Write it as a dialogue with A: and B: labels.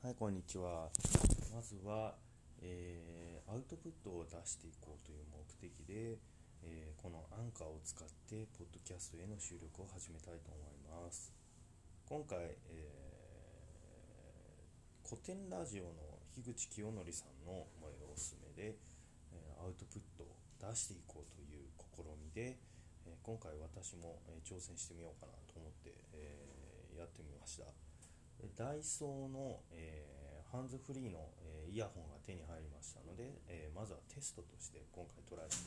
A: はい、こんにちは。まずは、えーアウトプットを出していこうという目的で、えーこのアンカーを使って、ポッドキャストへの収録を始めたいと思います。今回、えー古典ラジオの樋口清則さんのまあおすすめで、えアウトプットを出していこうという試みで、え今回私も、え挑戦してみようかなと思って、えやってみました。ダイソーの、えーハンズフリーの、えーイヤホンが手に入りましたので、えーまずはテストとして今回トライし